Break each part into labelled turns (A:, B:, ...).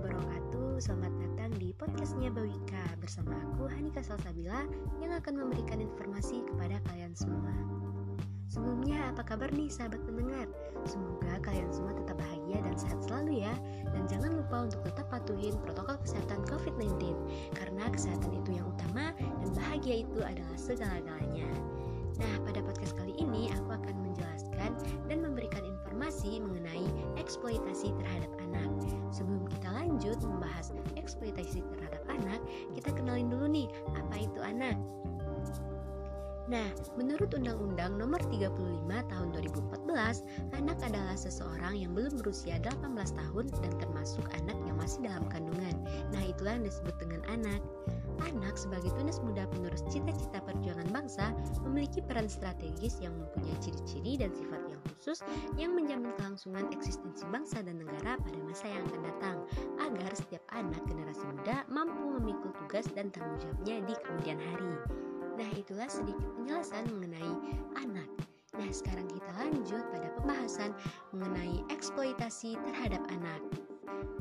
A: wabarakatuh. Selamat datang di podcastnya Bawika Bersama aku Hanika Salsabila Yang akan memberikan informasi kepada kalian semua. Sebelumnya apa kabar nih sahabat pendengar? Semoga kalian semua tetap bahagia dan sehat selalu ya. Dan jangan lupa untuk tetap patuhin protokol kesehatan COVID-19 Karena kesehatan itu yang utama dan bahagia itu adalah segala-galanya. Nah pada podcast kali ini aku akan menjelaskan dan memberikan informasi mengenai eksploitasi terhadap lanjut membahas eksploitasi terhadap anak Kita kenalin dulu nih apa itu anak Nah, menurut Undang-Undang Nomor 35 Tahun 2014, anak adalah seseorang yang belum berusia 18 tahun dan termasuk anak yang masih dalam kandungan. Nah, itulah yang disebut dengan anak. Anak sebagai tunas muda penerus cita-cita perjuangan bangsa memiliki peran strategis yang mempunyai ciri-ciri dan sifat yang khusus yang menjamin kelangsungan eksistensi bangsa dan negara pada masa tugas dan tanggung jawabnya di kemudian hari. Nah, itulah sedikit penjelasan mengenai anak. Nah, sekarang kita lanjut pada pembahasan mengenai eksploitasi terhadap anak.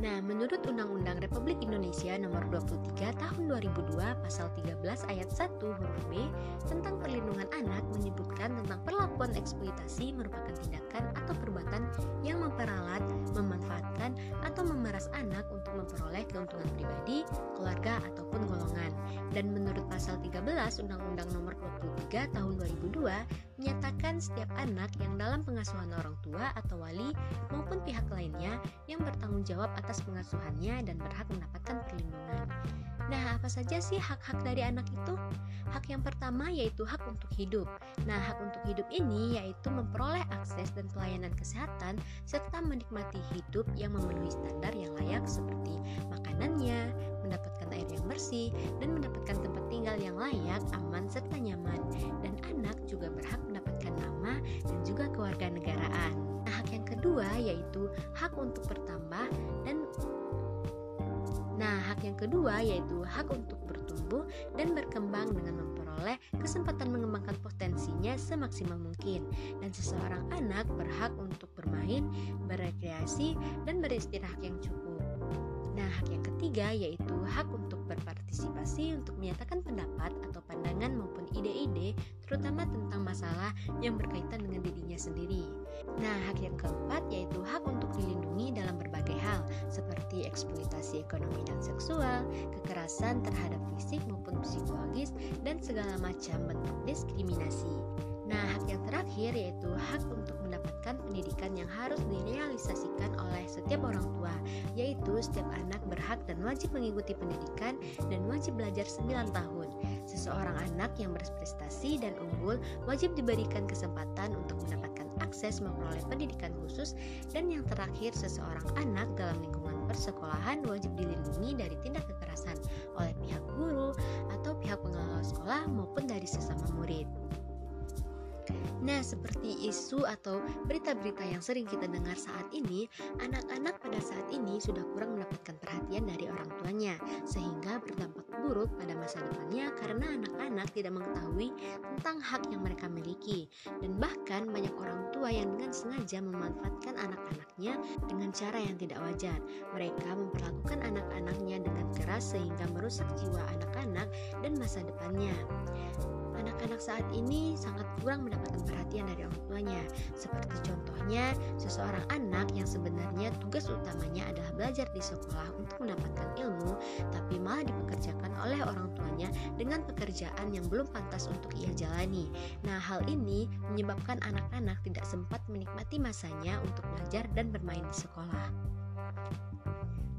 A: Nah, menurut Undang-Undang Republik Indonesia Nomor 23 Tahun 2002 Pasal 13 Ayat 1 huruf B tentang perlindungan menyebutkan tentang perlakuan eksploitasi merupakan tindakan atau perbuatan yang memperalat, memanfaatkan, atau memeras anak untuk memperoleh keuntungan pribadi, keluarga, ataupun golongan. Dan menurut pasal 13 Undang-Undang Nomor 23 Tahun 2002 menyatakan setiap anak yang dalam pengasuhan orang tua atau wali maupun pihak lainnya yang bertanggung jawab atas pengasuhannya dan berhak mendapatkan perlindungan. Nah, apa saja sih hak-hak dari anak itu? Hak yang pertama yaitu hak untuk hidup. Nah, hak untuk hidup ini yaitu memperoleh akses dan pelayanan kesehatan serta menikmati hidup yang memenuhi standar yang layak seperti makanannya, mendapatkan air yang bersih, dan mendapatkan tempat tinggal yang layak, aman, serta nyaman. Dan anak juga berhak mendapatkan nama dan juga kewarganegaraan. Nah, hak yang kedua yaitu hak untuk bertambah dan Nah, hak yang kedua yaitu hak untuk bertumbuh dan berkembang dengan memperoleh kesempatan mengembangkan potensinya semaksimal mungkin. Dan seseorang anak berhak untuk bermain, berekreasi, dan beristirahat yang cukup. Nah, hak yang ketiga yaitu hak untuk berpartisipasi untuk menyatakan pendapat atau pandangan maupun ide-ide terutama tentang masalah yang berkaitan dengan dirinya sendiri. Nah, hak yang keempat ekonomi dan seksual, kekerasan terhadap fisik maupun psikologis, dan segala macam bentuk diskriminasi. Nah, hak yang terakhir yaitu hak untuk mendapatkan pendidikan yang harus direalisasikan oleh setiap orang tua, yaitu setiap anak berhak dan wajib mengikuti pendidikan dan wajib belajar 9 tahun. Seseorang anak yang berprestasi dan unggul wajib diberikan kesempatan untuk mendapatkan akses memperoleh pendidikan khusus dan yang terakhir seseorang anak dalam lingkungan persekolahan wajib dilindungi dari tindak kekerasan oleh pihak guru atau pihak pengelola sekolah maupun dari sesama murid. Nah, seperti isu atau berita-berita yang sering kita dengar saat ini, anak-anak pada saat ini sudah kurang mendapatkan perhatian dari orang tuanya, sehingga berdampak buruk pada masa depannya karena anak-anak tidak mengetahui tentang hak yang mereka miliki. Dan bahkan banyak orang tua yang dengan sengaja memanfaatkan anak-anaknya dengan cara yang tidak wajar. Mereka memperlakukan anak-anaknya dengan keras sehingga merusak jiwa anak-anak dan masa depannya. Anak-anak saat ini sangat kurang mendapatkan perhatian dari orang tuanya. Seperti contohnya, seseorang anak yang sebenarnya tugas utamanya adalah belajar di sekolah untuk mendapatkan ilmu, tapi malah dipekerjakan oleh orang tuanya dengan pekerjaan yang belum pantas untuk ia jalani. Nah, hal ini menyebabkan anak-anak tidak sempat menikmati masanya untuk belajar dan bermain di sekolah.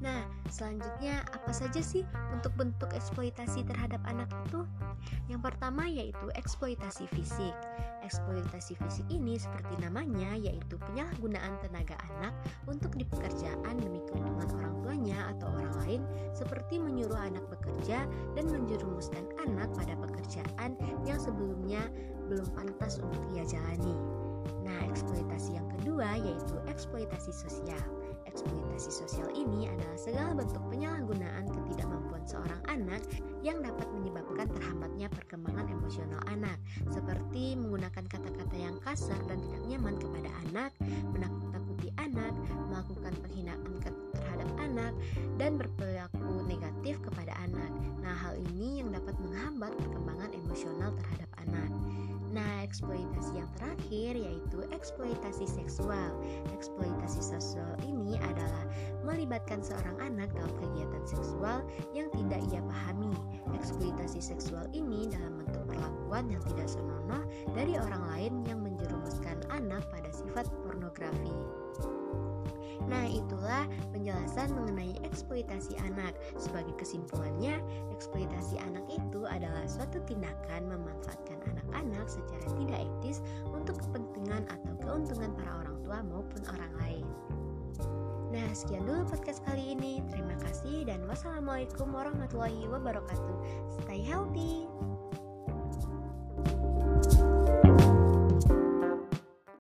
A: Nah, selanjutnya apa saja sih untuk bentuk eksploitasi terhadap anak itu? Yang pertama yaitu eksploitasi fisik. Eksploitasi fisik ini seperti namanya yaitu penyalahgunaan tenaga anak untuk di pekerjaan demi keuntungan orang tuanya atau orang lain seperti menyuruh anak bekerja dan menjerumuskan anak pada pekerjaan yang sebelumnya belum pantas untuk ia jalani. Nah, eksploitasi yang kedua yaitu eksploitasi sosial. Eksploitasi sosial ini adalah segala bentuk penyalahgunaan ketidakmampuan seorang anak yang dapat menyebabkan terhambatnya perkembangan emosional anak, seperti menggunakan kata-kata yang kasar dan tidak nyaman kepada anak, menakut-nakuti anak, melakukan penghinaan terhadap anak, dan berperilaku negatif kepada anak. Nah, hal ini yang dapat menghambat perkembangan emosional terhadap anak. Eksploitasi yang terakhir yaitu eksploitasi seksual. Eksploitasi seksual ini adalah melibatkan seorang anak dalam kegiatan seksual yang tidak ia pahami. Eksploitasi seksual ini dalam bentuk perlakuan yang tidak senonoh dari orang lain yang menjerumuskan anak pada sifat pornografi. Nah, itulah penjelasan mengenai eksploitasi anak. Sebagai kesimpulannya, eksploitasi anak itu adalah suatu tindakan memanfaatkan anak-anak secara tidak etis untuk kepentingan atau keuntungan para orang tua maupun orang lain. Nah, sekian dulu podcast kali ini. Terima kasih dan wassalamualaikum warahmatullahi wabarakatuh. Stay healthy.